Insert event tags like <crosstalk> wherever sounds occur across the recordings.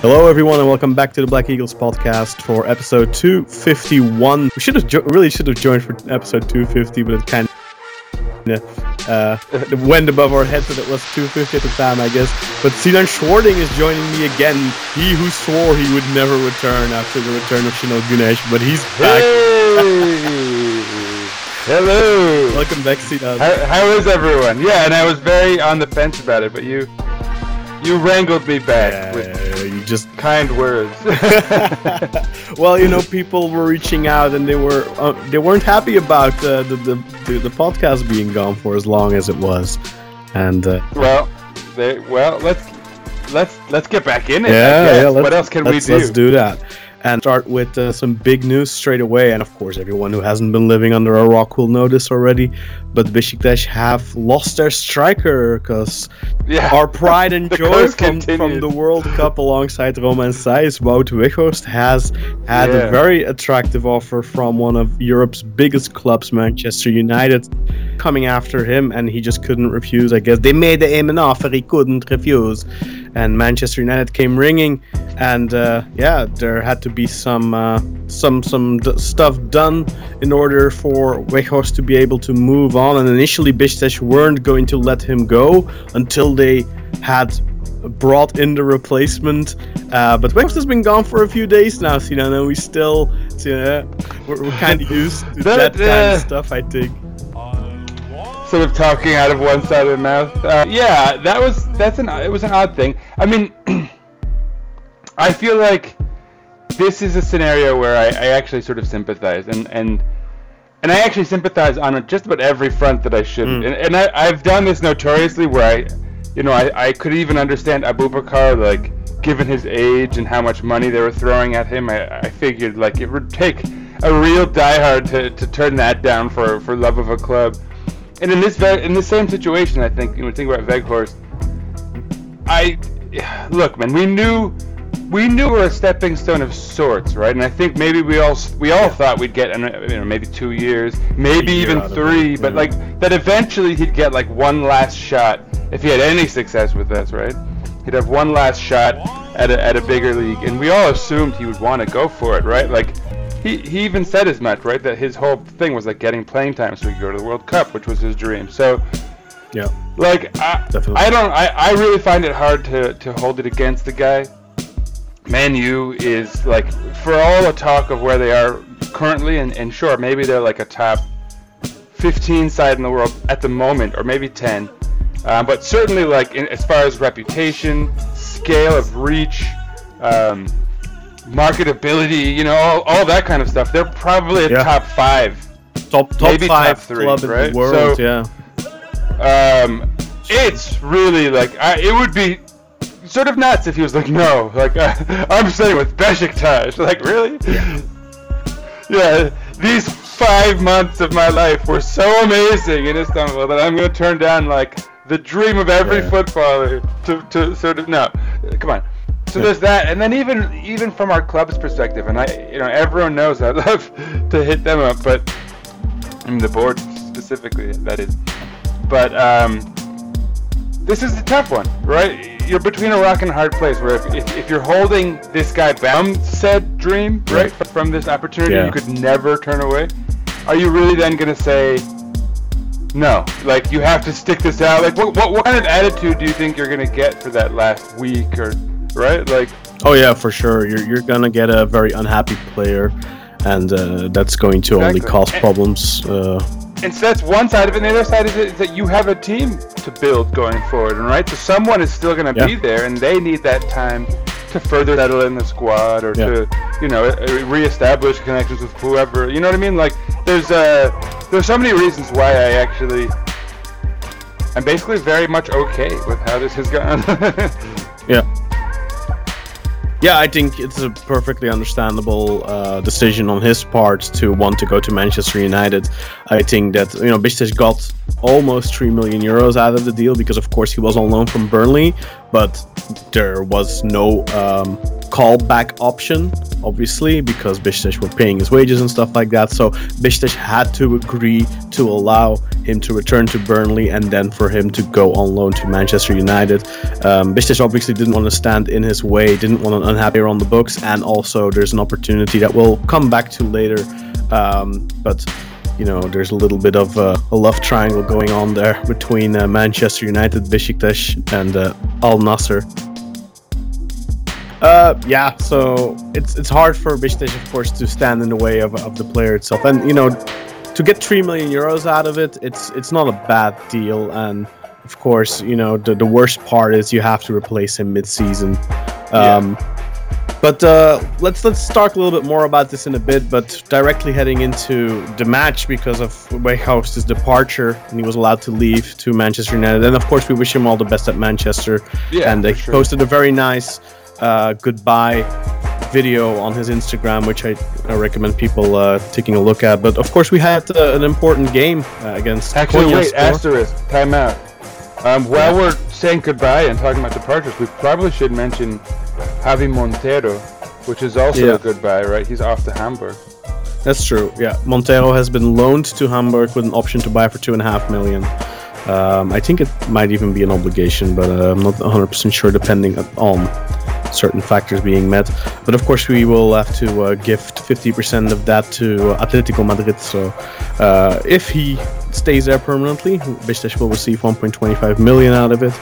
Hello, everyone, and welcome back to the Black Eagles podcast for episode 251. We should have jo- really should have joined for episode 250, but it kind of uh, went above our heads that it was 250 at the time, I guess. But Sinan Schwarting is joining me again. He who swore he would never return after the return of Şenol Güneş, but he's back. Hey! Hello. Welcome back, Sinan. How, how is everyone? Yeah, and I was very on the fence about it, but you you wrangled me back with Uh, you just kind words. <laughs> well, you know, people were reaching out and they were uh, they weren't happy about uh, the, the the the podcast being gone for as long as it was, and uh, well, they, well, let's let's let's get back in it. Yeah, yeah. What else can we let's, do? Let's do that. And start with uh, some big news straight away. And of course, everyone who hasn't been living under a rock will know this already. But Besiktas have lost their striker because Yeah. our pride <laughs> and joy from, from the World Cup <laughs> alongside Romain Saïss, Wout Weghorst has had Yeah. a very attractive offer from one of Europe's biggest clubs, Manchester United, coming after him, and he just couldn't refuse. I guess they made him an offer he couldn't refuse, and Manchester United came ringing, and uh, yeah, there had to be some uh, some some d- stuff done in order for Weghorst to be able to move on. And initially, Besiktas weren't going to let him go until they had brought in the replacement. Uh, but Weghorst has been gone for a few days now, Sinan, and we still, uh, we're, we're kind of used to that, That, kind uh, of stuff, I think. Sort of talking out of one side of the mouth. Uh, yeah, that was that's an it was an odd thing. I mean, <clears throat> I feel like this is a scenario where I, I actually sort of sympathize and and and I actually sympathize on just about every front that I shouldn't. And, and I, I've done this notoriously where I, you know, I, I could even understand Aboubakar like given his age and how much money they were throwing at him. I, I figured like it would take a real diehard to, to turn that down for for love of a club. And in this ve- in the same situation, I think when we think about Weghorst, I look, man, we knew we knew we were a stepping stone of sorts, right? And I think maybe we all we all thought we'd get uh, you know maybe two years, maybe year even three, but yeah. like that eventually he'd get like one last shot if he had any success with us, right? He'd have one last shot at a, at a bigger league, and we all assumed he would want to go for it, right? Like he, he even said as much, right? That his whole thing was like getting playing time so he could go to the World Cup, which was his dream. So Yeah. like I, Definitely. I don't I, I really find it hard to, to hold it against the guy. Man U is like for all the talk of where they are currently and, and sure maybe they're like a top 15 side in the world at the moment or maybe 10 um, but certainly like in, as far as reputation scale of reach um, marketability you know all, all that kind of stuff they're probably a Yeah. top five Top top Maybe five top three, club in right? the world, So- yeah. Um, it's really like I, it would be sort of nuts if he was like, no, like uh, <laughs> I'm staying with Besiktas. <laughs> Like, really? Yeah. These five months of my life were so amazing in Istanbul that I'm gonna turn down like the dream of every Yeah. footballer to, to sort of no. Come on. So there's that, and then even even from our club's perspective, and I, you know, everyone knows I <laughs> love to hit them up, but I mean the board specifically, that is. But um, this is a tough one, right? You're between a rock and a hard place. Where if, if, if you're holding this guy bound, said dream, right, from this opportunity Yeah. you could never turn away, are you really then gonna say no? Like you have to stick this out. Like what what, what kind of attitude do you think you're gonna get for that last week or right? Like Oh yeah, for sure. You're you're gonna get a very unhappy player, and uh, that's going to only cause problems. Uh, And so that's one side of it. And the other side is, is that you have a team to build going forward, and right? So someone is still going to be there, and they need that time to further settle in the squad or to you know reestablish connections with whoever. You know what I mean? Like there's uh there's so many reasons why I actually I'm basically very much okay with how this has gone. <laughs> Yeah. Yeah, I think it's a perfectly understandable uh, decision on his part to want to go to Manchester United. I think that you know Besiktas got almost three million euros out of the deal because, of course, he was on loan from Burnley, but there was no um, callback option, obviously, because Besiktas were paying his wages and stuff like that. So Besiktas had to agree to allow him to return to Burnley and then for him to go on loan to Manchester United. Um, obviously didn't want to stand in his way, didn't want an unhappy on the books, and also there's an opportunity that we'll come back to later. Um, but you know, there's a little bit of uh, a love triangle going on there between uh, Manchester United, Besiktas, and uh, Al Nassr. Uh, yeah, so it's it's hard for Besiktas, of course, to stand in the way of, of the player itself, and you know, to get three million euros out of it, it's it's not a bad deal, and of course, you know, the the worst part is you have to replace him mid-season. Um, But uh, let's let's talk a little bit more about this in a bit. But directly heading into the match because of Weghorst's departure, and he was allowed to leave to Manchester United. And of course, we wish him all the best at Manchester. Yeah, and they sure. posted a very nice uh, goodbye video on his Instagram, which I, I recommend people uh, taking a look at. But of course, we had uh, an important game uh, against. Actually, wait, asterisk, time out. Um, while we're saying goodbye and talking about departures, we probably should mention Javi Montero, which is also Yeah. a goodbye, right? He's off to Hamburg. That's true. Yeah, Montero has been loaned to Hamburg with an option to buy for two and a half million. Um, I think it might even be an obligation, but uh, I'm not 100% sure, depending on certain factors being met. But of course, we will have to uh, gift 50% of that to Atletico Madrid. So uh, if he stays there permanently, Besiktas will receive 1.25 million out of it.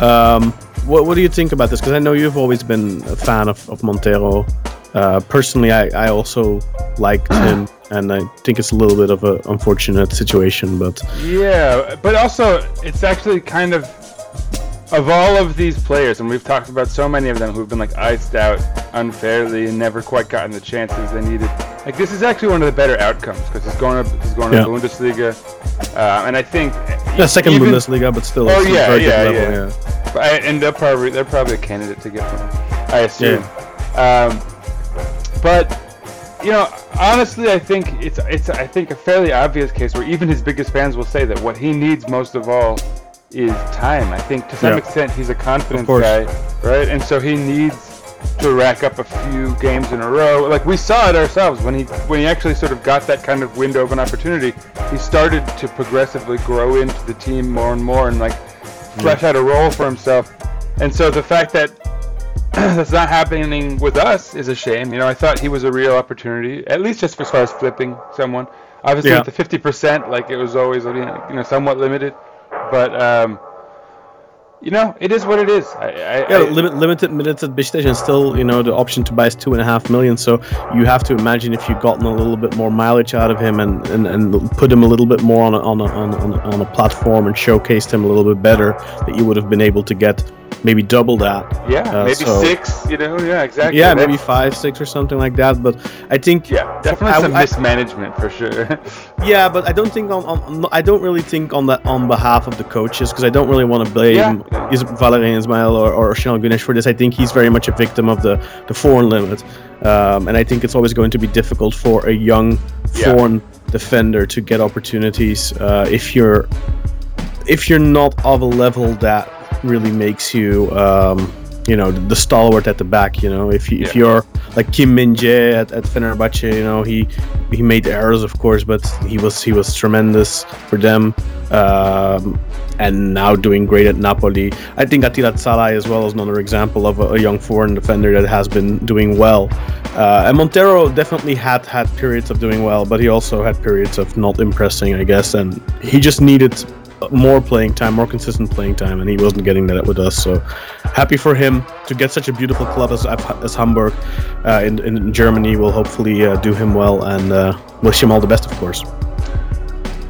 Um, what, what do you think about this? Because I know you've always been a fan of, of Montero. Uh, personally, I, I also liked <clears throat> him, and I think it's a little bit of an unfortunate situation. But Yeah, but also it's actually kind of of all of these players, and we've talked about so many of them who've been like iced out unfairly and never quite gotten the chances they needed. Like this is actually one of the better outcomes because he's going to he's going to Yeah. Bundesliga, uh, and I think yeah, second even- Bundesliga, but still, Oh, yeah, good yeah, level, yeah. But I, and they're probably they're probably a candidate to get him, I assume. Um, but you know, honestly, I think it's it's I think a fairly obvious case where even his biggest fans will say that what he needs most of all is time. I think to some Yeah. extent he's a confidence guy, right? And so he needs to rack up a few games in a row. Like we saw it ourselves when he when he actually sort of got that kind of window of an opportunity. He started to progressively grow into the team more and more and like flesh out a role for himself. And so the fact that <clears throat> that's not happening with us is a shame. You know, I thought he was a real opportunity, at least just as far as flipping someone. Obviously, Yeah. with the fifty percent, like it was always you know, you know somewhat limited, but um, you know, it is what it is. I, I, Yeah, I- limit, limited minutes at and still, you know, the option to buy is two and a half million. So you have to imagine if you'd gotten a little bit more mileage out of him and, and, and put him a little bit more on on, a, on, a, on, a, on a platform and showcased him a little bit better, that you would have been able to get maybe double that. yeah, uh, maybe so- six. You know, yeah, exactly. Yeah, That's- maybe five, six, or something like that. But I think Yeah, definitely I- some I- mismanagement for sure. <laughs> Yeah, but I don't think on, on I don't really think on that on behalf of the coaches because I don't really want to blame Yeah. is Valérien Ismaël or, or Şenol Güneş for this. I think he's very much a victim of the the foreign limit, um, and I think it's always going to be difficult for a young Yeah. foreign defender to get opportunities uh, if you're if you're not of a level that really makes you um, you know the stalwart at the back you know? If you, if Yeah. you're like Kim Min Jae at, at Fenerbahce you know he he made errors of course but he was he was tremendous for them um, and now doing great at Napoli. I think Attila Szalai as well is another example of a, a young foreign defender that has been doing well. Uh, and Montero definitely had had periods of doing well but he also had periods of not impressing I guess and he just needed more playing time, more consistent playing time, and he wasn't getting that with us. So happy for him to get such a beautiful club as, as Hamburg uh, in, in Germany. Will hopefully uh, do him well, and uh, wish him all the best, of course.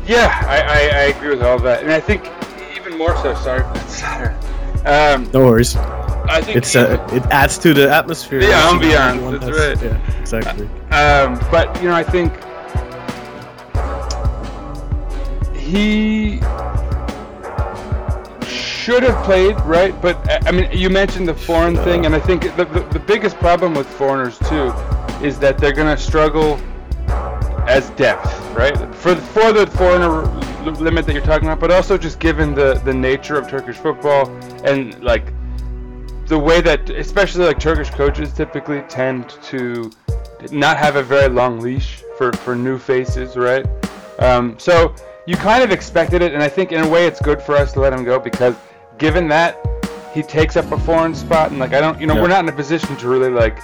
Yeah, I, I, I agree with all that, and I think even more so. Sorry. Um, No worries. I think It's uh, it adds to the atmosphere. The ambiance, that's has- right. Yeah, exactly. Um, but you know, I think he should have played right. But uh, I mean, you mentioned the foreign thing, and I think the, the, the biggest problem with foreigners too is that they're gonna struggle as depth, right? For for the foreigner limit that you're talking about, but also just given the the nature of Turkish football and like the way that especially like Turkish coaches typically tend to not have a very long leash for for new faces, right? Um, so you kind of expected it, and I think in a way it's good for us to let him go because given that he takes up a foreign spot, and like I don't, you know, Yeah. we're not in a position to really like,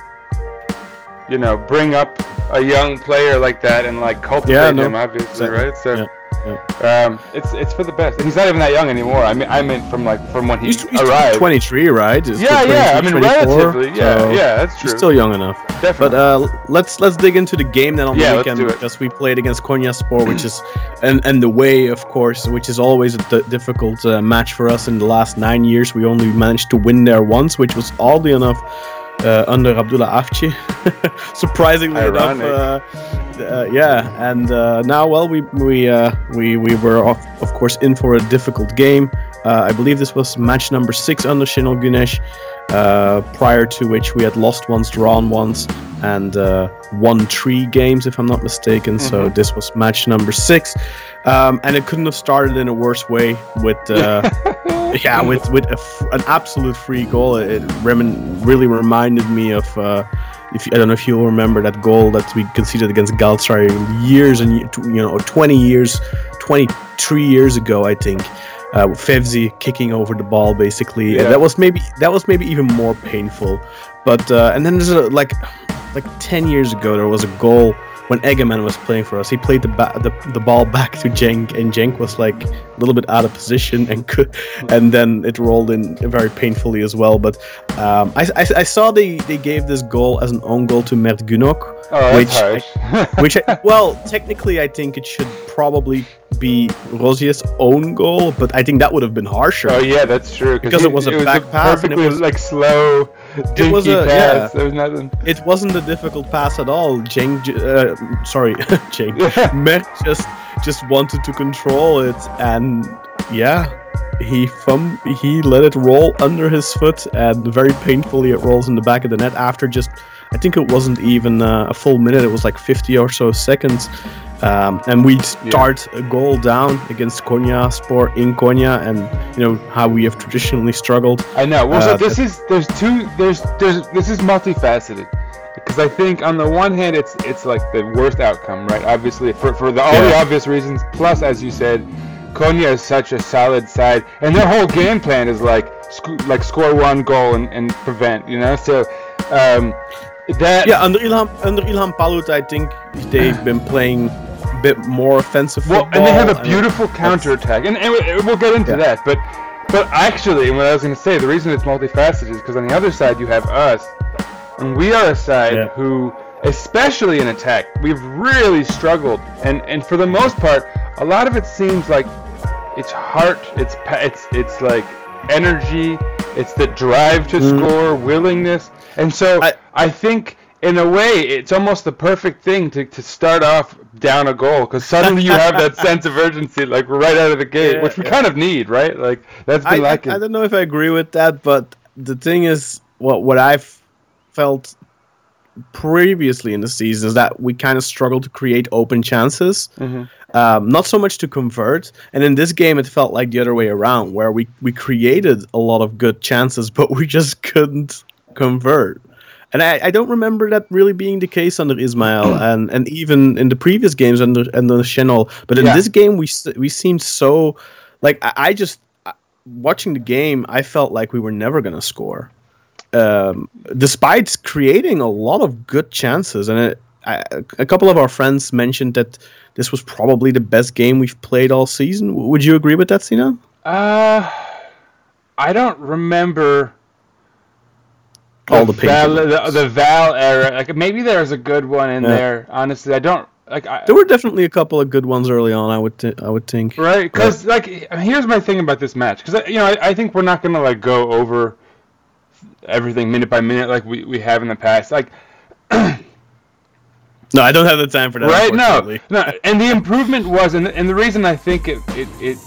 you know, bring up a young player like that and like cultivate Yeah, no, him, obviously, exactly. right? So. Yeah, yeah. Um, it's it's for the best, he's not even that young anymore. I mean, I meant from like from when he He's, he's arrived. 23, right? He's Yeah, yeah. I mean, relatively. Yeah, so yeah. That's true. He's still young enough. Definitely. But uh, let's let's dig into the game then on Yeah, the weekend do it. because we played against Konyaspor, which is and and the way, of course, which is always a d- difficult uh, match for us. In the last nine years, we only managed to win there once, which was oddly enough uh, under Abdullah Avcı. <laughs> Surprisingly Ironic. enough, uh, uh, yeah. And uh, now, well, we we uh, we we were of, of course in for a difficult game. Uh, I believe this was match number six under Şenol Güneş, uh, prior to which we had lost once, drawn once, and uh, won three games, if I'm not mistaken. So this was match number six, um, and it couldn't have started in a worse way with. Uh, <laughs> yeah, with with a f- an absolute free goal, it remin- really reminded me of. Uh, if I don't know if you'll remember that goal that we conceded against Galatasaray years and you know 20 years, 23 years ago, I think. Uh, Fevzi kicking over the ball, basically. Yeah. And that was maybe that was maybe even more painful. But uh, and then there's a, like like 10 years ago there was a goal when Egemen was playing for us. He played the ba- the, the ball <laughs> back to Cenk, and Cenk was like a little bit out of position and could, <laughs> and then it rolled in very painfully as well. But um, I, I, I saw they, they gave this goal as an own goal to Mert Günok, oh, which harsh. <laughs> which I, well technically I think it should probably be Rosier's own goal, but I think that would have been harsher. oh yeah, that's true. Because he- it was a back pass and it was- like slow, dinky was a- pass. yeah. There was nothing. it wasn't a difficult pass at all. Cenk, uh, sorry, <laughs> Cenk, <laughs> Mert just just wanted to control it, and yeah, he thumb he let it roll under his foot, and very painfully it rolls in the back of the net after just. I think it wasn't even uh, a full minute. It was like 50 or so seconds. Um, and we start a goal down against Konyaspor in Konya, and you know how we have traditionally struggled. I know. Well, so Uh, this is there's two there's there's this is multifaceted because I think on the one hand it's it's like the worst outcome, right? Obviously for for the, all the obvious reasons. Plus, as you said, Konya is such a solid side, and their whole game plan is like sc- like score one goal and, and prevent. You know, so um, that Yeah, under Ilhan under Ilhan Palut, I think they've been playing a bit more offensive Well, football. and they have a beautiful counterattack, and, and we- we'll get into Yeah. that. But but actually, what I was going to say, the reason it's multifaceted is because on the other side you have us, and we are a side Yeah. who, especially in attack, we've really struggled. And and for the most part, a lot of it seems like it's heart, it's it's it's like energy, it's the drive to mm-hmm. score, willingness, and so. I- I think in a way it's almost the perfect thing to, to start off down a goal because suddenly you have that <laughs> sense of urgency like right out of the gate Yeah, which we yeah. kind of need right like that's I, been I, lacking I don't know if I agree with that, but the thing is, what what I've felt previously in the season is that we kind of struggle to create open chances. Mhm. Um, not so much to convert, and in this game it felt like the other way around, where we we created a lot of good chances, <laughs> but we just couldn't convert. And I, I don't remember that really being the case under Ismaël, <clears throat> and, and even in the previous games under under Şenol. But in Yeah. this game, we we seemed so like I, I just watching the game, I felt like we were never gonna score, um, despite creating a lot of good chances. And it, I, a couple of our friends mentioned that this was probably the best game we've played all season. Would you agree with that, Sina? uh i don't remember All the Val, painful the, the val era like maybe there's a good one in Yeah. there honestly i don't like I, There were definitely a couple of good ones early on. I would th- I would think. Right, because like here's my thing about this match, because you know I, I think we're not gonna like go over everything minute by minute like we, we have in the past. Like <clears throat> No, I don't have the time for that. right? No, no. And the improvement was, and, and the reason I think it, it it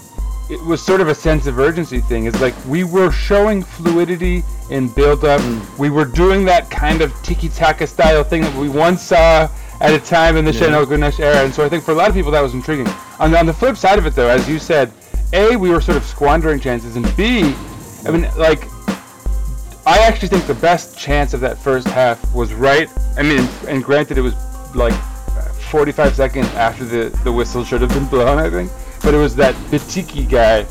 it was sort of a sense of urgency thing It's like we were showing fluidity and build up. Mm. We were doing that kind of tiki taka style thing that we once saw at a time in the Şenol Güneş era. And so I think for a lot of people that was intriguing. On the, on the flip side of it, though, as you said, a we were sort of squandering chances, and b, I mean like. I actually think the best chance of that first half was right. I mean, and granted, it was like 45 seconds after the, the whistle should have been blown, I think. But it was that Bitiki guy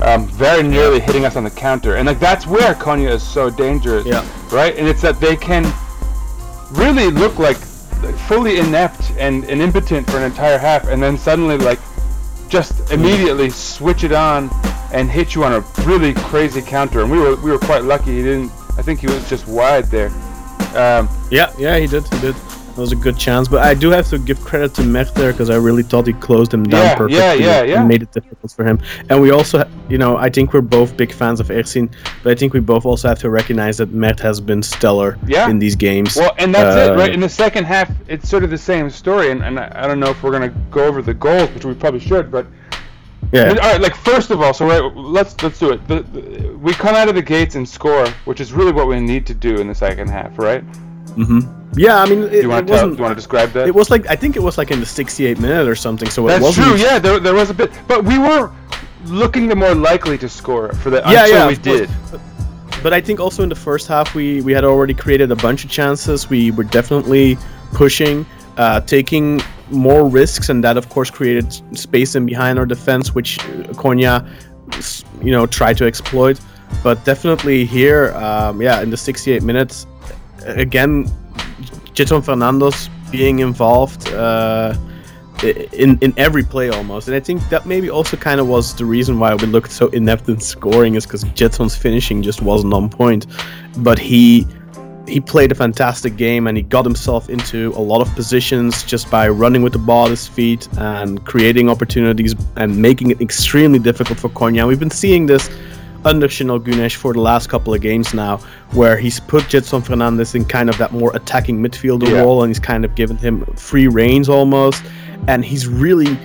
um, very nearly hitting us on the counter. And like that's where Konya is so dangerous. Yeah. Right? And it's that they can really look like fully inept and, and impotent for an entire half and then suddenly like just immediately switch it on and hit you on a really crazy counter. And we were we were quite lucky he didn't I think he was just wide there. Um, Yeah, yeah, he did. He did. That was a good chance, but I do have to give credit to Mech there because I really thought he closed him down Yeah, perfectly yeah, yeah, yeah. and made it difficult for him. And we also, you know, I think we're both big fans of Ersin, but I think we both also have to recognize that Mech has been stellar Yeah. in these games. Well, and that's it, Uh, right? In the second half, it's sort of the same story, and, and I, I don't know if we're gonna go over the goals, which we probably should, but Yeah, all right. Like first of all, so right, let's let's do it. The, the, we come out of the gates and score, which is really what we need to do in the second half, right? Yeah. I mean, it, Do you want it to tell? Do wasn't. you want to describe that? It was like I think it was like in the 68 minute or something. So it That's wasn't. true. Yeah, there, there was a bit, but we were looking the more likely to score for the Yeah, until yeah, we of course. did. But I think also in the first half we we had already created a bunch of chances. We were definitely pushing, uh, taking more risks, and that of course created space in behind our defense, which uh, Konya, you know, tried to exploit. But definitely here, um, yeah, in the 68 minutes, again, Gedson Fernandes being involved. Uh, in in every play almost. And I think that maybe also kind of was the reason why we looked so inept in scoring is because Gedson's finishing just wasn't on point. But he he played a fantastic game and he got himself into a lot of positions just by running with the ball at his feet and creating opportunities and making it extremely difficult for Konya. We've been seeing this under Şenol Güneş for the last couple of games now, where he's put Gedson Fernandes in kind of that more attacking midfielder Yeah. role and he's kind of given him free reins almost. And he's really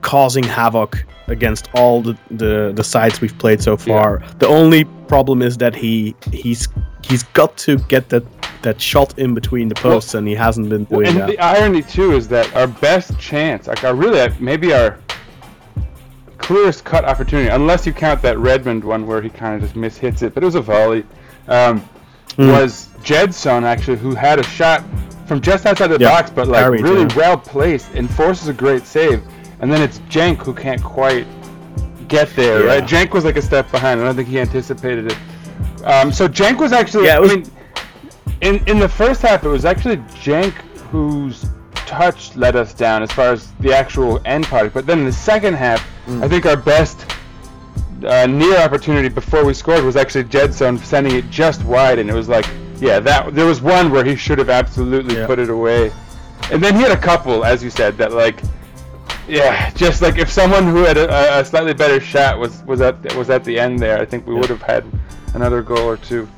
causing havoc against all the, the, the sides we've played so far. The only problem is that he he's he's got to get that that shot in between the posts and he hasn't been doing and that. the irony too is that our best chance, like our really uh, maybe our clearest cut opportunity, unless you count that Redmond one where he kind of just mishits it, but it was a volley, um, Hmm. was Gedson actually who had a shot from just outside the Yeah, box, but like parried, really yeah. well placed and forces a great save. And then it's Cenk who can't quite get there, Yeah. right? Cenk was like a step behind. I don't think he anticipated it. Um, so Cenk was actually, Yeah, was- I mean, in in the first half, it was actually Cenk whose touch let us down as far as the actual end product. But then in the second half, Mm. I think our best uh, near opportunity before we scored was actually Gedson sending it just wide, and it was like, yeah, that there was one where he should have absolutely Yeah. put it away, and then he had a couple, as you said, that like. Yeah, just like if someone who had a, a slightly better shot was was at was at the end there, I think we would have had another goal or two.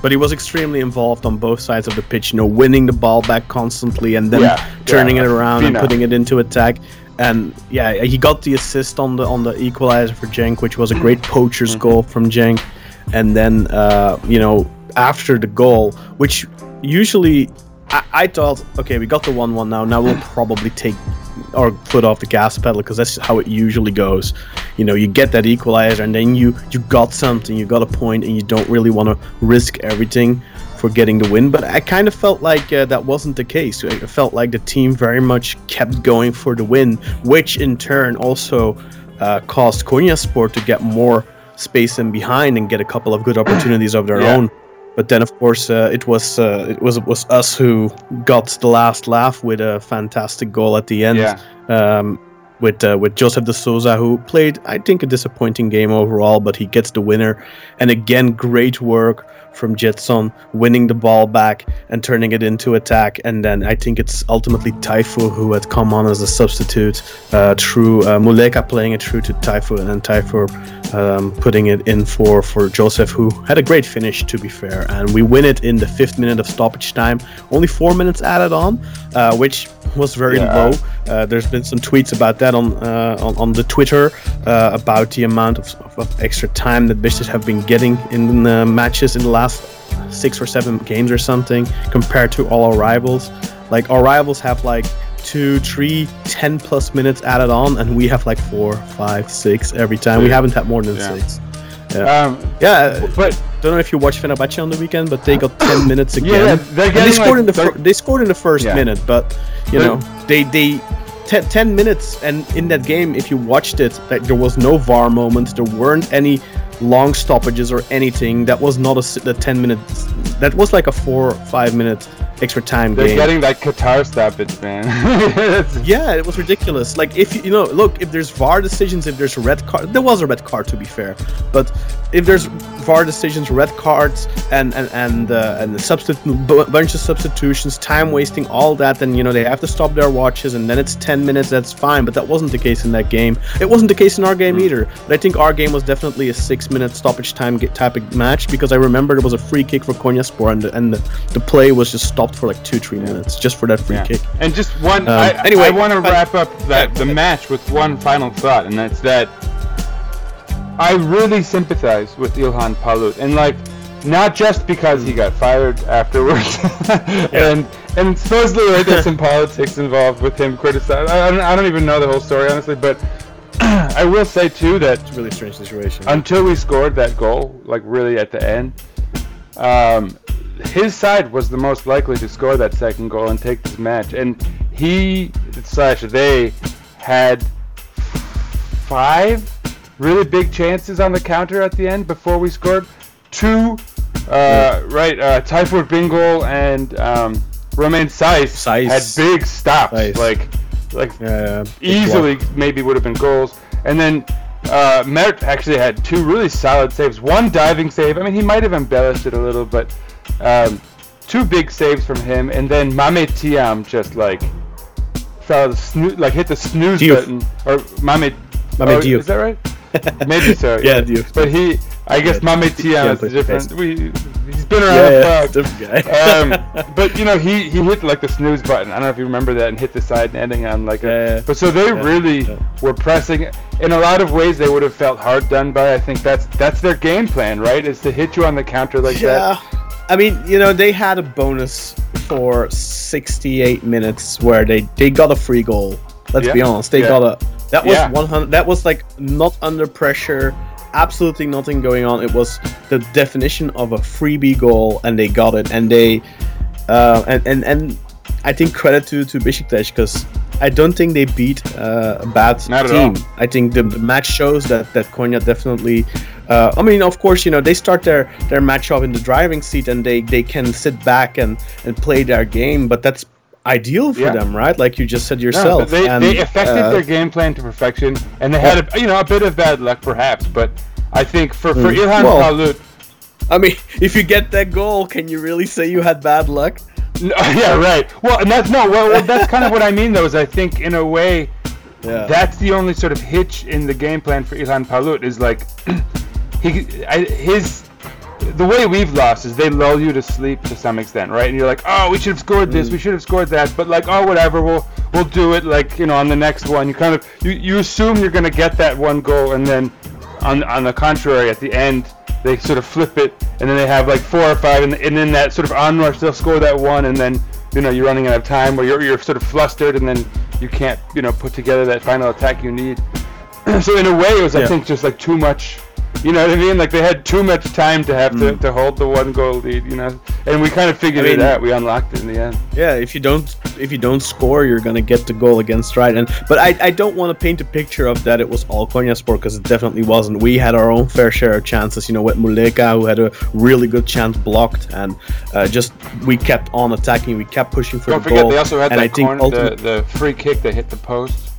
but he was extremely involved on both sides of the pitch, you know, winning the ball back constantly and then Yeah, turning yeah, it around and putting it into attack. And yeah, he got the assist on the on the equalizer for Cenk, which was a great poacher's Mm-hmm. goal from Cenk. And then uh, you know, after the goal, which usually I, I thought, okay, we got the one-one now. Now we'll probably take our foot off the gas pedal because that's how it usually goes. You know, you get that equalizer and then you you got something, you got a point, and you don't really want to risk everything for getting the win. But I kind of felt like uh, that wasn't the case. I felt like the team very much kept going for the win, which in turn also uh, caused Konyaspor to get more space in behind and get a couple of good opportunities of their Yeah. own. But then, of course, uh, it was uh, it was it was us who got the last laugh with a fantastic goal at the end. Yeah. Um, with uh, with Josef de Souza, who played, I think, a disappointing game overall, but he gets the winner. And again, great work from Gedson, winning the ball back and turning it into attack. And then I think it's ultimately Tayfur who had come on as a substitute uh, through uh, Muleka playing it through to Tayfur, and then Tayfur um, putting it in for for Joseph, who had a great finish to be fair, and we win it in the fifth minute of stoppage time. Only four minutes added on, uh, which was very Yeah. low. Uh, there's been some tweets about that on uh, on, on the Twitter uh, about the amount of, of, of extra time that Besiktas have been getting in the matches in the last six or seven games or something compared to all our rivals. Like our rivals have like two, three, ten plus minutes added on, and we have like four, five, six every time. We haven't had more than Yeah. six. Um, Yeah, but don't know if you watched Fenerbahce on the weekend, but they got <coughs> ten minutes again. Yeah, they scored like, in the fir- they're- scored in the first Yeah. minute, but you They're- know they they. 10, 10 minutes and in that game if you watched it that there was no var moments there weren't any long stoppages or anything that was not a, the 10 minutes that was like a four five minute extra time they're game getting that Qatar stoppage, man. <laughs> Yeah, it was ridiculous. Like if you, know, look, if there's VAR decisions, if there's red card, there was a red card to be fair, but if there's VAR decisions, red cards, and and and uh, and the substitute bu- bunch of substitutions, time wasting, all that, then you know they have to stop their watches, and then it's ten minutes. That's fine, but that wasn't the case in that game. It wasn't the case in our game either. But I think our game was definitely a six-minute stoppage time type of match because I remember there was a free kick for Konyaspor, and the, and the, the play was just stopped for like two, three minutes just for that free Yeah. kick. And just one. Um, I, anyway, I want to wrap up that the match with one final thought, and that's that I really sympathize with Ilhan Palut, and like not just because he got fired afterwards, <laughs> and and supposedly right, there's some politics involved with him criticizing. I, I, don't, I don't even know the whole story honestly, but <clears throat> I will say too that It's a really strange situation. until we scored that goal, like really at the end, um, his side was the most likely to score that second goal and take this match. And he slash they had five really big chances on the counter at the end before we scored. Two, uh, right, uh, Tayfur Bingöl and um, Romain Saïss Saïss. had big stops, Saïss. like like Yeah, big easily maybe would have been goals. And then uh, Mert actually had two really solid saves. One diving save. I mean, he might have embellished it a little, but um, two big saves from him. And then Mame Tiam just like fell snoo- like hit the snooze Diouf. button or Mame. Mame oh, Diouf. Is that right? <laughs> Maybe so. Yeah, Diouf. But he, I guess Yeah, Mame yeah, is different. We, he's been around Yeah, the yeah, block different guy. um, <laughs> but you know, he he hit like the snooze button. I don't know if you remember that, and hit the side netting on like a. Yeah, yeah. But so they Yeah, really yeah. were pressing. In a lot of ways, they would have felt hard done by. I think that's that's their game plan, right? Is to hit you on the counter like that. yeah. I mean, you know, they had a bonus for 68 minutes where they they got a free goal. Let's Yeah, be honest, they yeah. got a that was Yeah. 100. That was like not under pressure, absolutely nothing going on. It was the definition of a freebie goal, and they got it. And they uh, and and and I think credit to to Besiktas because I don't think they beat uh, a bad Not team. I think the, the match shows that that Konya definitely. Uh, I mean, of course, you know they start their their match off in the driving seat and they they can sit back and and play their game, but that's ideal for Yeah. them, right? Like you just said yourself. No, they and, they affected uh, their game plan to perfection, and they had a you know a bit of bad luck perhaps, but I think for for Mm. Ilhan Well- Palut. I mean, <laughs> if you get that goal, can you really say you had bad luck? No, <laughs> yeah, right. Well, and that's no. Well, that's kind of what I mean, though. Is I think in a way, Yeah. that's the only sort of hitch in the game plan for Ilhan Palut is like <clears throat> he I, his the way we've lost is they lull you to sleep to some extent, right? And you're like, oh, we should have scored this, we mm. should have scored that, but like, oh, whatever, we'll we'll do it. Like you know, on the next one, you kind of you, you assume you're gonna get that one goal, and then on on the contrary, at the end. They sort of flip it, and then they have like four or five, and, and then that sort of onrush, they'll score that one, and then you know you're running out of time, or you're, you're sort of flustered, and then you can't you know put together that final attack you need. <clears throat> so in a way, it was I think just like too much. You know what I mean? Like they had too much time to have to, Mm. to hold the one goal lead. You know, and we kind of figured I it out. We unlocked it in the end. Yeah, if you don't if you don't score, you're gonna get the goal against right. And but I, I don't want to paint a picture of that it was all Konyaspor because it definitely wasn't. We had our own fair share of chances. You know, with Muleka who had a really good chance blocked, and uh, just we kept on attacking. We kept pushing for Don't the forget, goal. they also had and I think corner, the, the free kick that hit the post.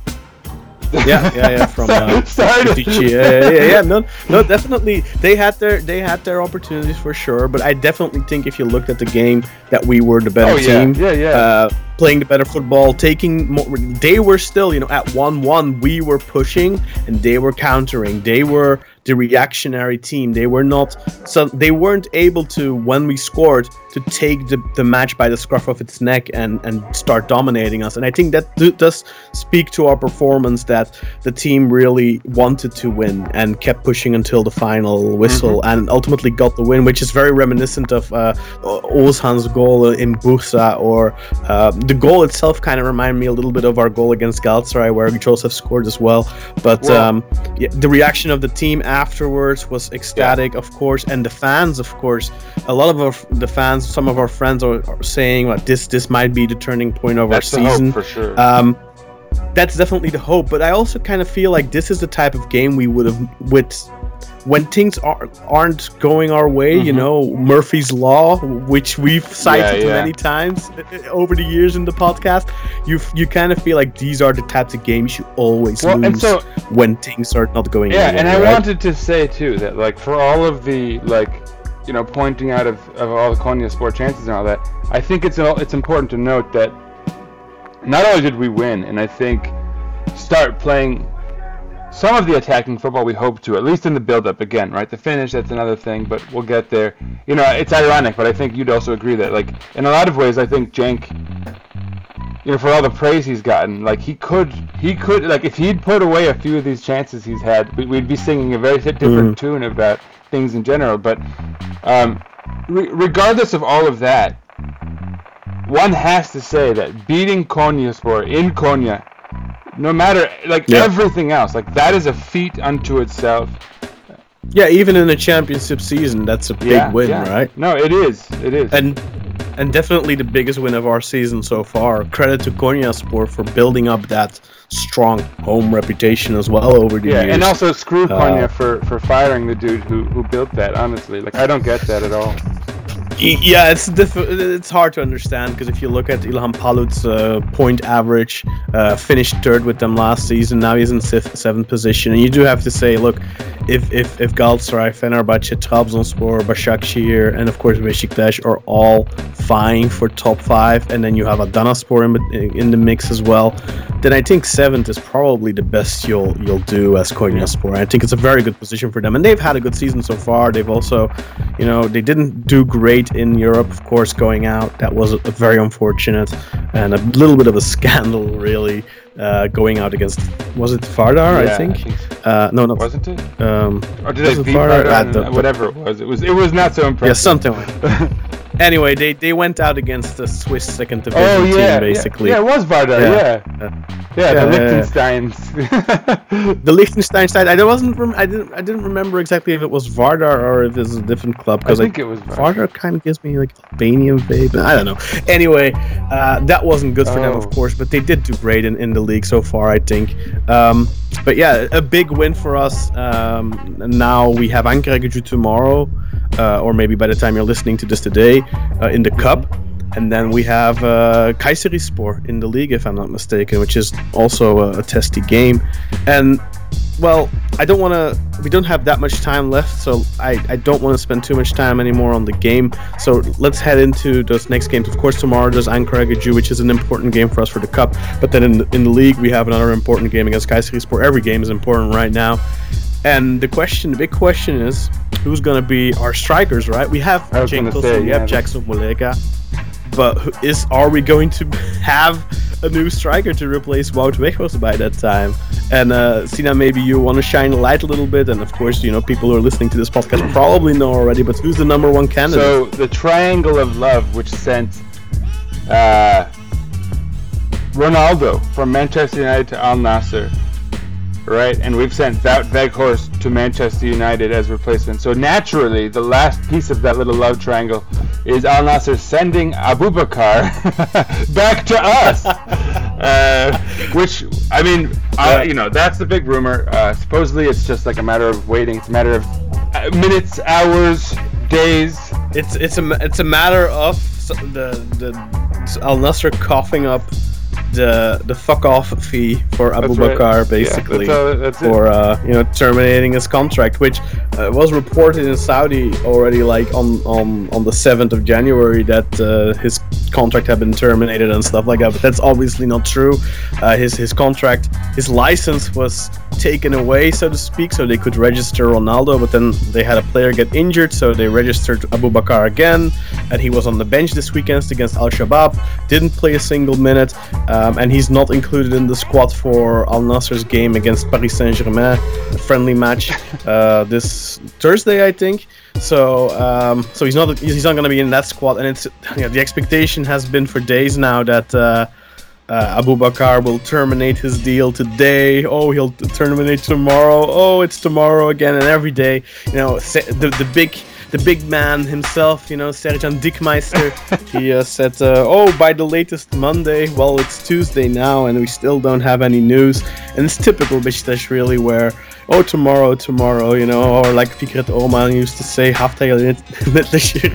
Yeah, yeah, yeah, from uh, <laughs> Sorry. Fitici. yeah, yeah, yeah, yeah. No, no, definitely they had their they had their opportunities for sure. But I definitely think if you looked at the game, that we were the better Oh, yeah, team. yeah, yeah. Uh, playing the better football, taking more. They were still, you know, at one-one, we were pushing and they were countering. They were the reactionary team. They were not so they weren't able to when we scored to take the, the match by the scruff of its neck and and start dominating us. And I think that do, does speak to our performance that the team really wanted to win and kept pushing until the final whistle and ultimately got the win, which is very reminiscent of uh, Ozhan's goal in Bursa or uh, the goal itself kind of reminded me a little bit of our goal against Galatasaray where Joseph scored as well. But Well- um, yeah, the reaction of the team afterwards was ecstatic, of course, and the fans, of course. A lot of our, the fans, some of our friends are, are saying like this this might be the turning point of That's our the season. hope for sure. Um, that's definitely the hope, but I also kind of feel like this is the type of game we would have with when things are, aren't going our way. You Mhm. know, Murphy's Law, which we've cited yeah. many times uh, over the years in the podcast. You you kind of feel like these are the types of games you always well, lose so when things are not going. Yeah, your way, and I right? wanted to say too that like for all of the like you know pointing out of, of all the Konyaspor chances and all that, I think it's it's important to note that not only did we win, and I think start playing some of the attacking football we hope to, at least in the build-up. Again, right? The finish, that's another thing, but we'll get there. You know, it's ironic, but I think you'd also agree that, like, in a lot of ways, I think Cenk, you know, for all the praise he's gotten, like, he could, he could, like, if he'd put away a few of these chances he's had, we- we'd be singing a very different mm-hmm. tune about things in general. But um, re- regardless of all of that, one has to say that beating Konyaspor in Konya, no matter like Yeah. everything else, like that is a feat unto itself. Yeah, even in a championship season, that's a big yeah, win, yeah. right? No, it is. It is. And and definitely the biggest win of our season so far. Credit to Konyaspor for building up that strong home reputation as well over the yeah, years. and also screw Uh, Konya for for firing the dude who who built that. Honestly, like I don't get that at all. Yeah, it's diff- it's hard to understand because if you look at Ilhan Palut's uh, point average, uh, finished third with them last season. Now he's in seventh position, and you do have to say, look, if if if Galatasaray, Fenerbahce, Trabzonspor, Başakşehir, and of course Beşiktaş are all vying for top five, and then you have Adanaspor in, in the mix as well, then I think seventh is probably the best you'll you'll do as Konyaspor. I think it's a very good position for them, and they've had a good season so far. They've also, you know, they didn't do great in Europe, of course, going out. That was a very unfortunate and a little bit of a <laughs> scandal, really, uh, going out against was it Vardar? Yeah, I think. so. Uh, no, not Wasn't it? um, Or did they beat Vardar? Vardar and- the- whatever it was? It was it was not so yeah, impressive. something like. <laughs> Anyway, they, they went out against the Swiss second division Oh yeah, team, basically. Yeah, yeah, it was Vardar. Yeah. Yeah, Yeah. the. Liechtensteins. <laughs> The Liechtenstein side, I wasn't, rem- I didn't, I didn't remember exactly if it was Vardar or if it was a different club Because I think it was Vardar. Vardar kind of gives me like Albanian vibe. I don't know. Anyway, uh, that wasn't good for them, Oh. of course, but they did do great in, in the league so far, I think. Um, but yeah, a big win for us. Um, now we have Ankaragücü tomorrow, uh, or maybe by the time you're listening to this today, uh, in the cup. And then we have uh, in the league, if I'm not mistaken, which is also a, a testy game. And well, I don't want to. We don't have that much time left, so I, I don't want to spend too much time anymore on the game. So let's head into those next games. Of course, tomorrow there's Ankara Ankaragücü, which is an important game for us for the cup. But then in the, in the league, we have another important game against Kayserispor. Every game is important right now. And the question, the big question is, who's going to be our strikers? Right? We have say, we yeah, have Jackson Muleka, but is are we going to <laughs> have a new striker to replace Wout Weghorst by that time? And uh, Sina, maybe you want to shine a light a little bit, and of course, you know, people who are listening to this podcast <clears throat> probably know already. But who's the number one candidate? So the triangle of love, which sent uh, Ronaldo from Manchester United to Al Nassr, right? And we've sent Wout Weghorst to Manchester United as replacement. So naturally, the last piece of that little love triangle is Al Nassr sending Aboubakar <laughs> back to us. <laughs> Uh, which I mean, I, you know, that's the big rumor. Uh, supposedly, it's just like a matter of waiting. It's a matter of uh, minutes, hours, days. It's it's a it's a matter of the the Al Nassr coughing up the the fuck off fee for That's Aboubakar right. Yeah, basically that's all- that's for uh, you know terminating his contract, which uh, was reported in Saudi already like on on on the seventh of January that uh, his contract had been terminated and stuff like that. But that's obviously not true. Uh, his his contract his license was taken away, so to speak, so they could register Ronaldo. But then they had a player get injured, so they registered Aboubakar again, and he was on the bench this weekend against Al Shabab. Didn't play a single minute, um, and he's not included in the squad for Al Nassr's game against Paris Saint Germain, a friendly match <laughs> uh, this Thursday, I think. So, um, so he's not he's not going to be in that squad, and it's you know, the expectation has been for days now that. Uh, uh, Aboubakar will terminate his deal today. Oh, he'll terminate tomorrow. Oh, it's tomorrow again, and every day, you know, the the big the big man himself, you know, Serjan Dickmeister. <laughs> he uh, said, uh, "Oh, by the latest Monday." Well, it's Tuesday now, and we still don't have any news. And it's typical Beşiktaş, really, where oh tomorrow, tomorrow, you know, or like Fikret Orman used to say, haftaya. <laughs>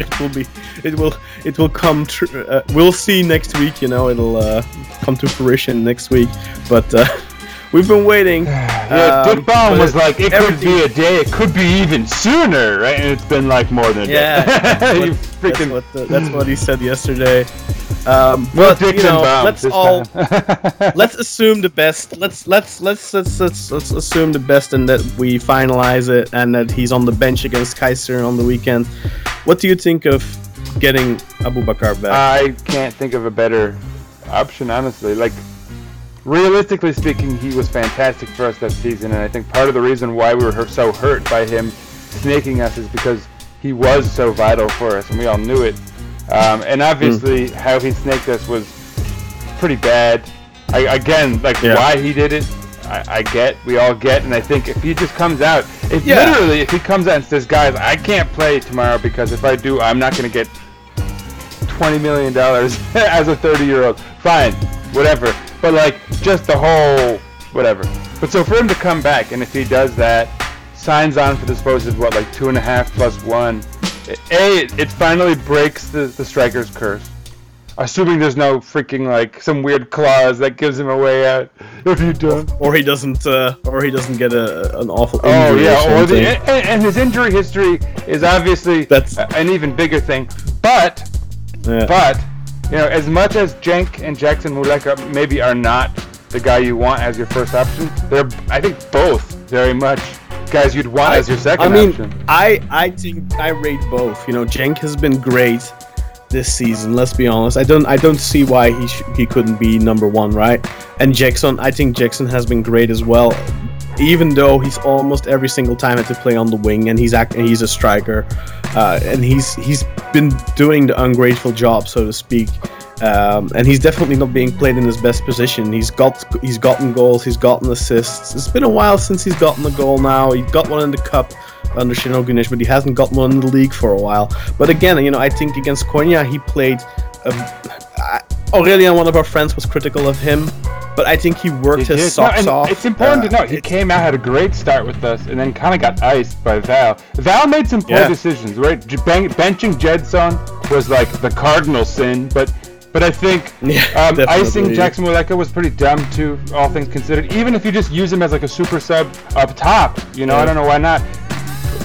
It will be, it will, it will come. true. uh, we'll see next week. You know, it'll uh, come to fruition next week. But uh, we've been waiting. Yeah, um, Dick Baum was like, it could be a day, it could be even sooner, right? And it's been like more than a Yeah, day. <laughs> that's you what, freaking that's, what the, that's what he said yesterday. Um, Well, you know, Baum let's all <laughs> let's assume the best. Let's let's let's let's let's, let's assume the best and that we finalize it and that he's on the bench against Kaiser on the weekend. What do you think of getting Aboubakar back? I can't think of a better option, honestly. Like, realistically speaking, he was fantastic for us that season, and I think part of the reason why we were so hurt by him snaking us is because he was so vital for us, and we all knew it. Um, and obviously, how he snaked us was pretty bad. I, again, like Yeah. why he did it, I, I get, we all get, and I think if he just comes out, if Yeah. literally, if he comes out and says, guys, I can't play tomorrow because if I do, I'm not going to get twenty million dollars <laughs> as a thirty-year-old. Fine, whatever. But like, just the whole whatever. But so for him to come back, and if he does that, signs on for the supposed what like two and a half plus one. A, it, finally breaks the the striker's curse. Assuming there's no freaking like some weird clause that gives him a way out if you don't. or he doesn't, uh, or he doesn't get a an awful injury. Oh yeah, or the, and, and his injury history is obviously That's- an even bigger thing. But Yeah. But you know, as much as Cenk and Jackson Muleka maybe are not the guy you want as your first option, they're I think both very much guys you'd want as your second I mean, option. I I think I rate both. You know, Cenk has been great this season. Let's be honest. I don't I don't see why he sh- he couldn't be number one, right? And Jackson, I think Jackson has been great as well. Even though he's almost every single time had to play on the wing, and he's act- and he's a striker, uh, and he's he's been doing the ungrateful job, so to speak. Um, and he's definitely not being played in his best position. He's got he's gotten goals, he's gotten assists. It's been a while since he's gotten a goal. Now he got one in the cup under Şenol Güneş, but he hasn't got one in the league for a while. But again, you know, I think against Konya he played. I, Aurelian, one of our friends, was critical of him, but I think he worked He his did. Socks and off. It's important Uh, to note he came out had a great start with us, and then kind of got iced by Val. Val made some poor Yeah. decisions, right? Ben- benching Gedson was like the cardinal sin, but but I think <laughs> Yeah, um, icing Jackson Muleka was pretty dumb too, all things considered. Even if you just use him as like a super sub up top, you know, I don't know why not.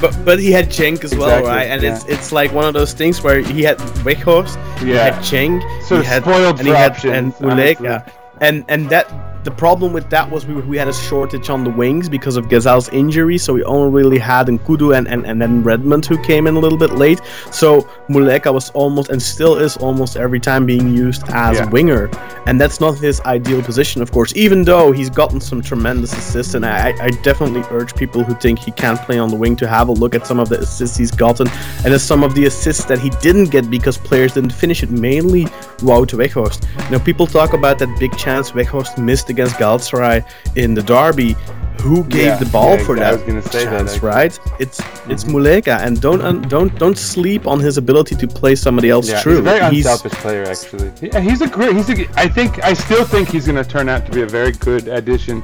But but he had Cenk as well, Exactly, right? And yeah. it's it's like one of those things where he had Weghorst, he had Cenk, Sort he had spoiled and he had and. Muleka, and and that the problem with that was we, we had a shortage on the wings because of Ghezzal's injury, so we only really had N'Koudou and, and and then Redmond who came in a little bit late. So Muleka was almost and still is almost every time being used as Yeah. winger, and that's not his ideal position, of course. Even though he's gotten some tremendous assists, and I, I definitely urge people who think he can't play on the wing to have a look at some of the assists he's gotten, and at some of the assists that he didn't get because players didn't finish it. Mainly Wout Weghorst. Know, people talk about that big chance Weghorst missed against Galatasaray in the derby. Who gave Yeah, the ball yeah, for I that was gonna say chance, actually. right? It's it's Muleka, and don't un, don't don't sleep on his ability to play somebody else Yeah, through. he's a very He's- unselfish player, actually. Yeah, he's a great. He's a. I think. I still think he's going to turn out to be a very good addition.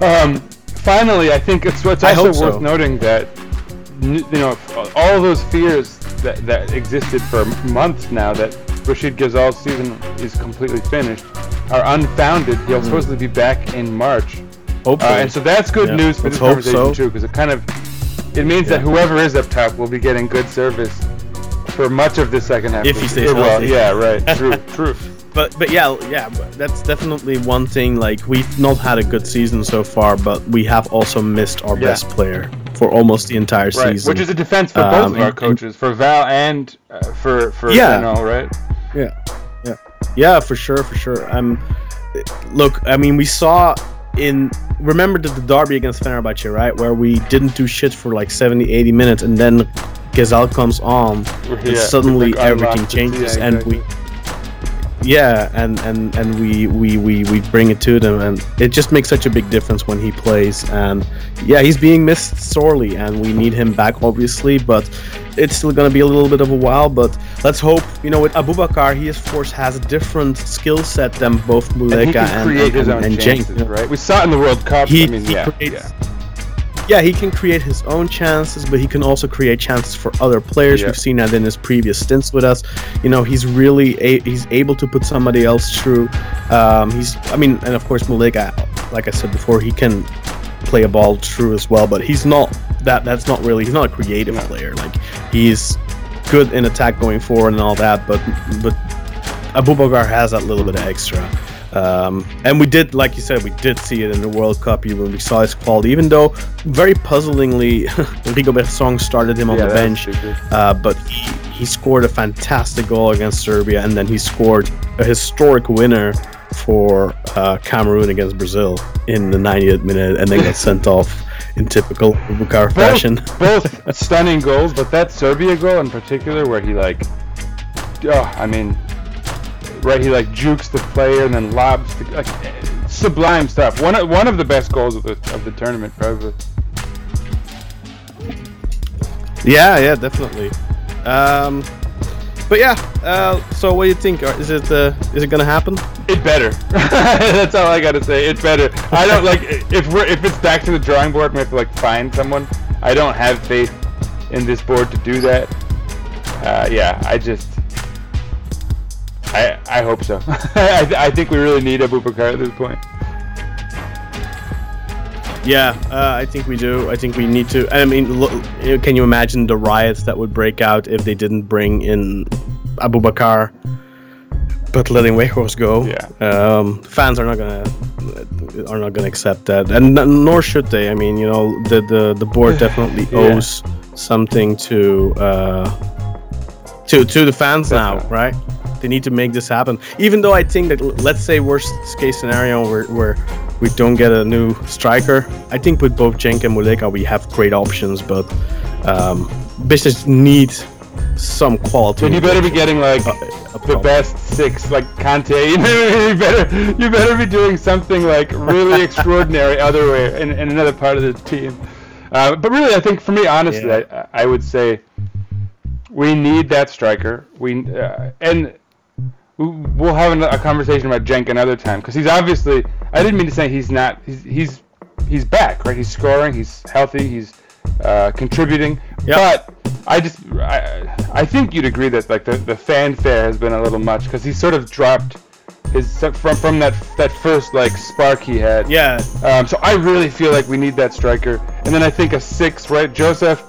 Um, finally, I think it's it's I also hope so. worth noting that you know all those fears that that existed for months now that Rachid Ghezzal's season is completely finished are unfounded. He'll Mm. supposedly be back in March. Uh, and so that's good Yeah, news for let's this conversation so. too, because it kind of it means that whoever is up top will be getting good service for much of the second half. If he stays well, healthy. yeah, right. <laughs> True, true. but but yeah, yeah, that's definitely one thing. Like we've not had a good season so far, but we have also missed our Yeah. best player for almost the entire Right, season. which is a defense for both Um, of our coaches, for Val and uh, for for Yeah. Renault, right? Yeah, yeah, for sure, for sure. I'm. look, I mean, we saw in remember the, the derby against Fenerbahce, right, where we didn't do shit for like 70, 80 minutes, and then Ghezzal comes on, Yeah, and suddenly everything changes, yeah, and we. Yeah, and, and, and we, we, we, we bring it to them, and it just makes such a big difference when he plays. And yeah, he's being missed sorely, and we need him back, obviously. But it's still going to be a little bit of a while. But let's hope, you know, with Aboubakar, he of course has a different skill set than both And he Muleka can and, create and, his and, own and Cenk. right? We saw it in the World Cup. He, I mean, he yeah, creates, yeah. Yeah, he can create his own chances, but he can also create chances for other players. Yeah. We've seen that in his previous stints with us. You know, he's really a- he's able to put somebody else through. Um, he's, I mean, and of course Muleka, like I said before, he can play a ball through as well, but he's not that. That's not really. He's not a creative No. player. Like he's good in attack going forward and all that, but but Aboubakar has that little bit of extra. Um, and we did, like you said, we did see it in the World Cup even we saw his quality, even though very puzzlingly, <laughs> Rigobert Song started him on Yeah, the bench, uh, but he, he scored a fantastic goal against Serbia, and then he scored a historic winner for uh, Cameroon against Brazil in the 90th minute, and then got <laughs> sent off in typical Aboubakar fashion. Both, both <laughs> stunning goals, but that Serbia goal in particular, where he like, oh, I mean, right, he like jukes the player and then lobs, the, like, sublime stuff. One of, one of the best goals of the of the tournament, probably. Yeah, yeah, definitely. Um, but yeah, uh, so what do you think? Is it uh, is it gonna happen? It better. <laughs> That's all I gotta say. It better. I don't like if we're if it's back to the drawing board we have to like find someone. I don't have faith in this board to do that. Uh, yeah, I just. I I hope so. <laughs> I, I think we really need Aboubakar at this point. Yeah, uh, I think we do. I think we need to. I mean, lo- you know, can you imagine the riots that would break out if they didn't bring in Aboubakar, but letting Weghorst go? Yeah. Um, fans are not gonna are not gonna accept that, and n- nor should they. I mean, you know, the the, the board <sighs> definitely Yeah. owes something to uh, to to the fans now, Definitely. right? They need to make this happen. Even though I think that, let's say worst case scenario where, where we don't get a new striker, I think with both Cenk and Muleka we have great options, but um, business needs some quality. But you better be getting like Uh, the best six, like Conte. <laughs> You, know, you better you better be doing something like really <laughs> extraordinary other way in, in another part of the team. Uh, but really, I think for me, honestly, Yeah. I, I would say we need that striker. We uh, and we'll have a conversation about Cenk another time because he's obviously. I didn't mean to say he's not. He's he's he's back, right? He's scoring. He's healthy. He's uh, contributing. Yeah. But I just I, I think you'd agree that like the, the fanfare has been a little much because he's sort of dropped his from from that that first like spark he had. Yeah, Um, so I really feel like we need that striker. And then I think a six, right? Josef,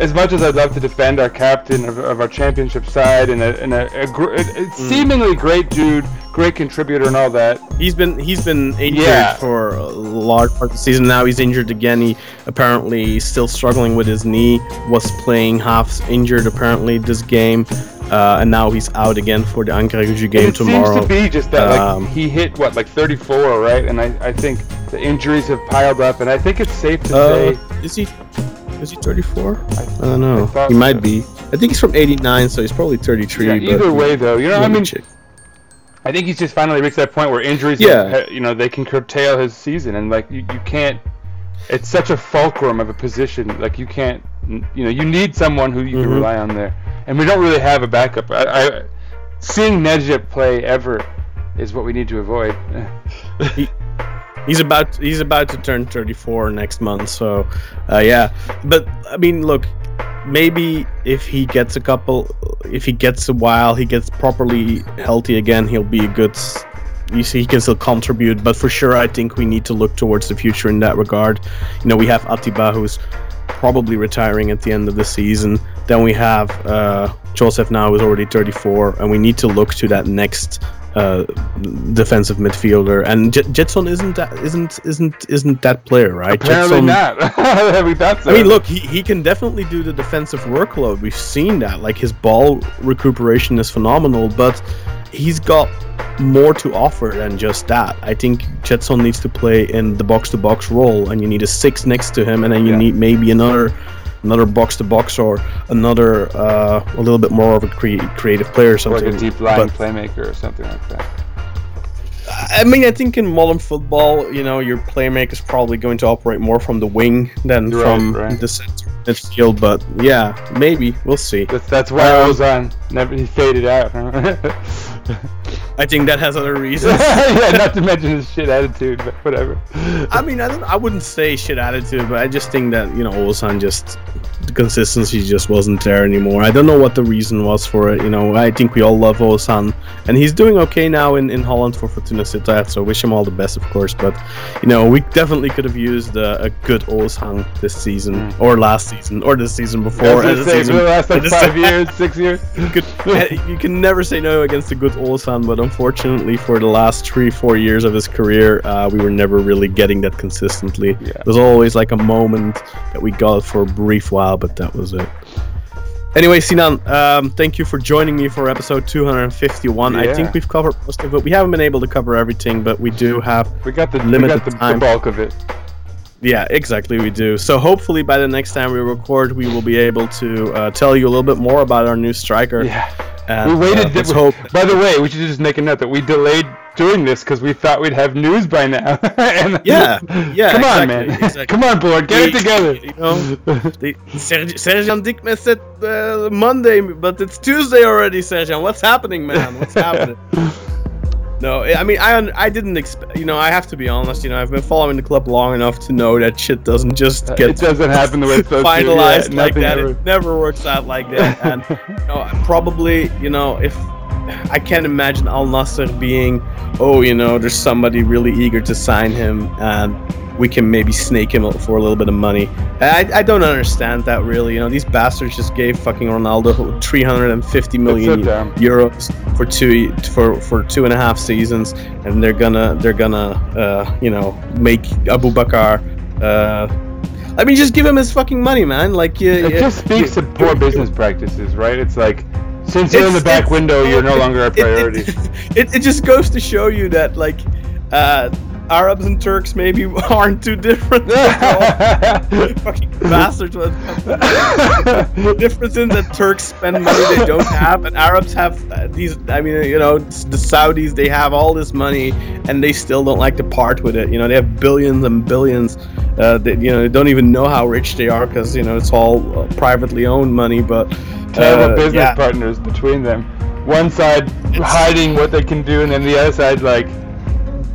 as much as I'd love to defend our captain of, of our championship side and a, and a, a, gr- a, a seemingly great dude, great contributor and all that. he's been he's been injured Yeah. for a large part of the season. Now he's injured again. He apparently still struggling with his knee. Was playing half injured apparently this game, uh, and now he's out again for the Ankaragücü game it tomorrow. seems to be just that like Um, he hit what like 34, right? And I, I think the injuries have piled up, and I think it's safe to Uh, say is he is he 34? I, I don't know. He might so. be. I think he's from 89, so he's probably 33. Yeah, but either way, though, you know, I mean, check. I think he's just finally reached that point where injuries, Yeah. have- you know, they can curtail his season, and like you, you can't. It's such a fulcrum of a position. Like you can't, you know, you need someone who you can Mhm. rely on there, and we don't really have a backup. I, I seeing Necip play ever is what we need to avoid. He's about he's about to turn 34 next month, so uh, yeah. But I mean, look, maybe if he gets a couple, if he gets a while, he gets properly healthy again, he'll be a good. You see, he can still contribute, but for sure, I think we need to look towards the future in that regard. You know, we have Atiba, who's probably retiring at the end of the season. Then we have uh, Josef now, who's already 34, and we need to look to that next uh, defensive midfielder, and J- Gedson isn't that isn't isn't isn't that player, right? Apparently Gedson- not. thought <laughs> so. I mean, look, he, he can definitely do the defensive workload. We've seen that. Like his ball recuperation is phenomenal, but he's got more to offer than just that. I think Gedson needs to play in the box to box role, and you need a six next to him, and then you Yeah. need maybe another another box to box or another uh, a little bit more of a cre- creative player or like something. a deep line playmaker or something like that. I mean, I think in modern football, you know, your playmaker is probably going to operate more from the wing than Right, from right. the center midfield. But yeah, maybe we'll see. That's that's why Um, Oğuzhan never he faded out. Huh? <laughs> I think that has other <laughs> reasons. yeah, not to mention his shit attitude, but whatever. I mean, I don't. I wouldn't say shit attitude, but I just think that you know, Oğuzhan just the consistency just wasn't there anymore. I don't know what the reason was for it. You know, I think we all love Oğuzhan, and he's doing okay now in, in Holland for Fortuna Sittard. So wish him all the best, of course. But you know, we definitely could have used uh, a good Oğuzhan this season, hmm. or last season, or the season before. the say, season- for the last like five <laughs> years, six years. you, could, eh, you can never say no against a good Oğuzhan, but um, unfortunately, for the last three, four years of his career, uh, we were never really getting that consistently. Yeah. There's always like a moment that we got for a brief while, but that was it. Anyway, Sinan, um, thank you for joining me for episode 251. Yeah. I think we've covered most of it. We haven't been able to cover everything, but we do have We got the we Limited got the, the bulk of it. yeah, exactly. We do. So hopefully by the next time we record, we will be able to uh, tell you a little bit more about our new striker. Yeah. And, We waited. Uh, hope. By the way, we should just make a note that we delayed doing this because we thought we'd have news by now. <laughs> And- Yeah, yeah, Come on, man. exactly. Come on, board. Get it together. You know, the, Serge, Sergeant Dickman said uh, Monday, but it's Tuesday already, Sergeant. What's happening, man? What's happening? <laughs> No, I mean, I I didn't expect. You know, I have to be honest. You know, I've been following the club long enough to know that shit doesn't just uh, get it doesn't happen the way it's finalized. Yeah, like that. ever- It never works out like that. <laughs> And you know, probably, you know, if I can't imagine Al Nassr being, oh, you know, there's somebody really eager to sign him, and we can maybe snake him for a little bit of money. I, I don't understand that really. You know, these bastards just gave fucking Ronaldo 350 million euros for two for for two and a half seasons, and they're gonna they're gonna uh, you know make Aboubakar. Uh, I mean, just give him his fucking money, man. Like, you, It you- just speaks to poor business practices, right? It's like since you're in the back window, you're no <laughs> longer a it- it- priority. <laughs> It, it, just goes to show you that like uh, Arabs and Turks maybe <laughs> aren't too different. <laughs> fucking bastards. The difference is that Turks spend money they don't have, and Arabs have uh, these. I mean, you know, the Saudis they have all this money, and they still don't like to part with it. You know, they have billions and billions. Uh, they, you know, they don't even know how rich they are because you know it's all uh, privately owned money. But Terrible uh, business yeah. partners between them. One side hiding what they can do, and then the other side like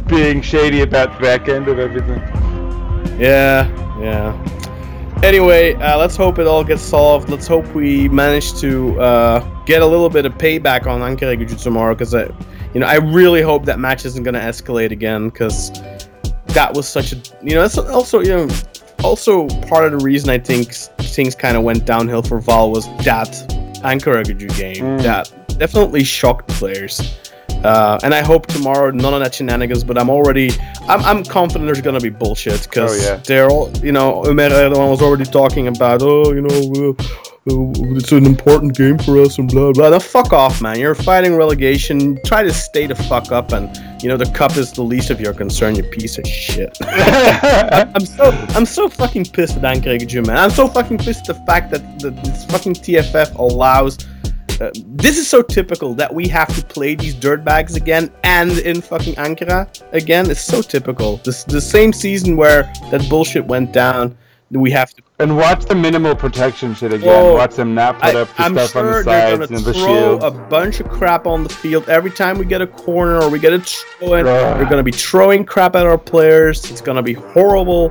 being shady about the back end of everything. Yeah, yeah. Anyway, uh, let's hope it all gets solved. Let's hope we manage to uh, get a little bit of payback on Ankara tomorrow, because I, you know, I really hope that match isn't going to escalate again, because that was such a, you know, that's also, you know, also part of the reason I think things kind of went downhill for Val was that Ankara game. Mm. That definitely shocked players. Uh, and I hope tomorrow none of that shenanigans. But I'm already, I'm, I'm confident there's gonna be bullshit because Oh, yeah. they're all, you know, Ömer Erdogan was already talking about, oh, you know, uh, uh, it's an important game for us and blah blah. Now fuck off, man. You're fighting relegation. Try to stay the fuck up, and you know the cup is the least of your concern. You piece of shit. <laughs> I'm so I'm so fucking pissed at Ankara man. I'm so fucking pissed at the fact that the, this fucking TFF allows. Uh, this is so typical that we have to play these dirtbags again and in fucking Ankara again. It's so typical. This the same season where that bullshit went down. We have to. and watch the minimal protection shit again. Whoa. watch them not put I, up the I'm stuff on sure the they're sides and the throw shields. a bunch of crap on the field every time we get a corner or we get a throw in. Ugh. They're gonna be throwing crap at our players. It's gonna be horrible.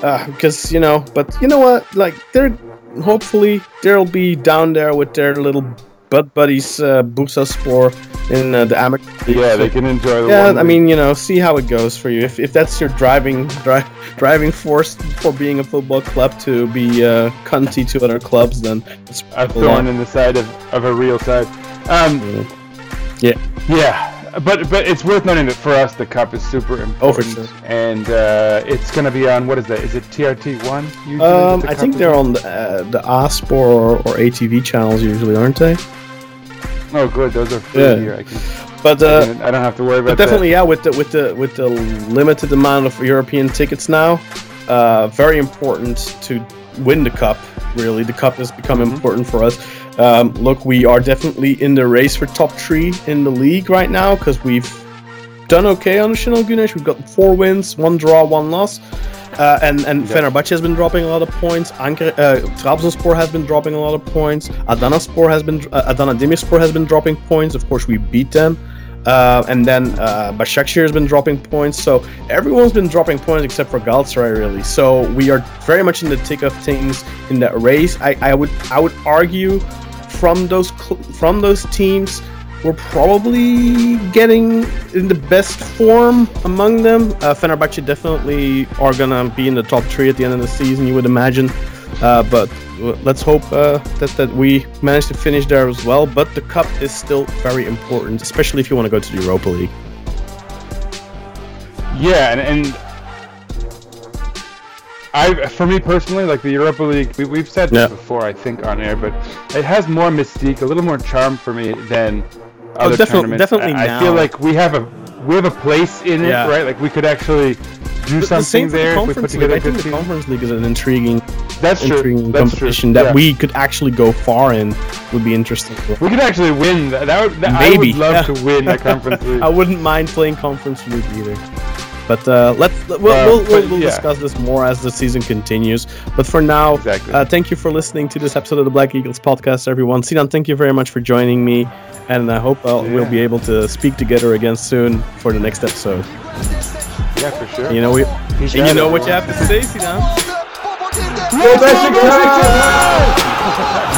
Because you know, but you know what? Like they're hopefully they'll be down there with their little butt buddies, uh, Bursaspor in uh, the league. yeah, they can enjoy the. yeah, I mean, you know, see how it goes for you. If, if that's your driving dri- driving force for being a football club to be uh, cunty to other clubs, then it's lot. thorn in the side of, of a real side. Um, Yeah. yeah. But but it's worth noting that for us the cup is super important. Oh, for sure. And uh, it's gonna be on what is that? Is it TRT one? Um, I think they're on the, uh, the or, or ATV channels usually, aren't they? Oh, good. Those are free Yeah. here. I can. But I, uh, can- I don't have to worry about that. but definitely, yeah, with the with the with the limited amount of European tickets now, uh, very important to win the cup. Really, the cup has become Mm-hmm. important for us. Um, look, we are definitely in the race for top three in the league right now because we've done okay on the Şenol Güneş. We've got four wins, one draw, one loss. Uh, and and Yeah. Fenerbahce has been dropping a lot of points. Ankara, uh, Trabzonspor has been dropping a lot of points. Adanaspor has been uh, Adana Demirspor has been dropping points. Of course, we beat them. Uh, and then uh, Başakşehir has been dropping points. So everyone's been dropping points except for Galatasaray, really. So we are very much in the thick of things in that race. I, I would I would argue from those from those teams, we're probably getting in the best form among them. Uh, Fenerbahce definitely are gonna be in the top three at the end of the season, you would imagine. Uh, but let's hope uh, that that we manage to finish there as well. But the cup is still very important, especially if you want to go to the Europa League. Yeah, and, and I, for me personally, like the Europa League, we, we've said this Yeah. before, I think, on air, but it has more mystique, a little more charm for me than oh, other Oh, defi- tournaments. definitely I, I feel like we have a we have a place in it, Yeah. right? Like we could actually do The something same for the there if we put Conference together League. a I good think the. Conference League is an intriguing, That's true. intriguing That's competition true. that yeah. we could actually go far in. Would be interesting. we could actually win. That, that would, that, I would love yeah. to win a conference <laughs> league. I wouldn't mind playing Conference League either. But uh, let's we'll, we'll, Uh, we'll, we'll yeah. discuss this more as the season continues. But for now, Exactly. uh, thank you for listening to this episode of the Black Eagles podcast, everyone. Sinan, thank you very much for joining me, and I hope uh, we'll be able to speak together again soon for the next episode. yeah, for sure. You know, we, and out, you know what you have to say, Sinan. <laughs>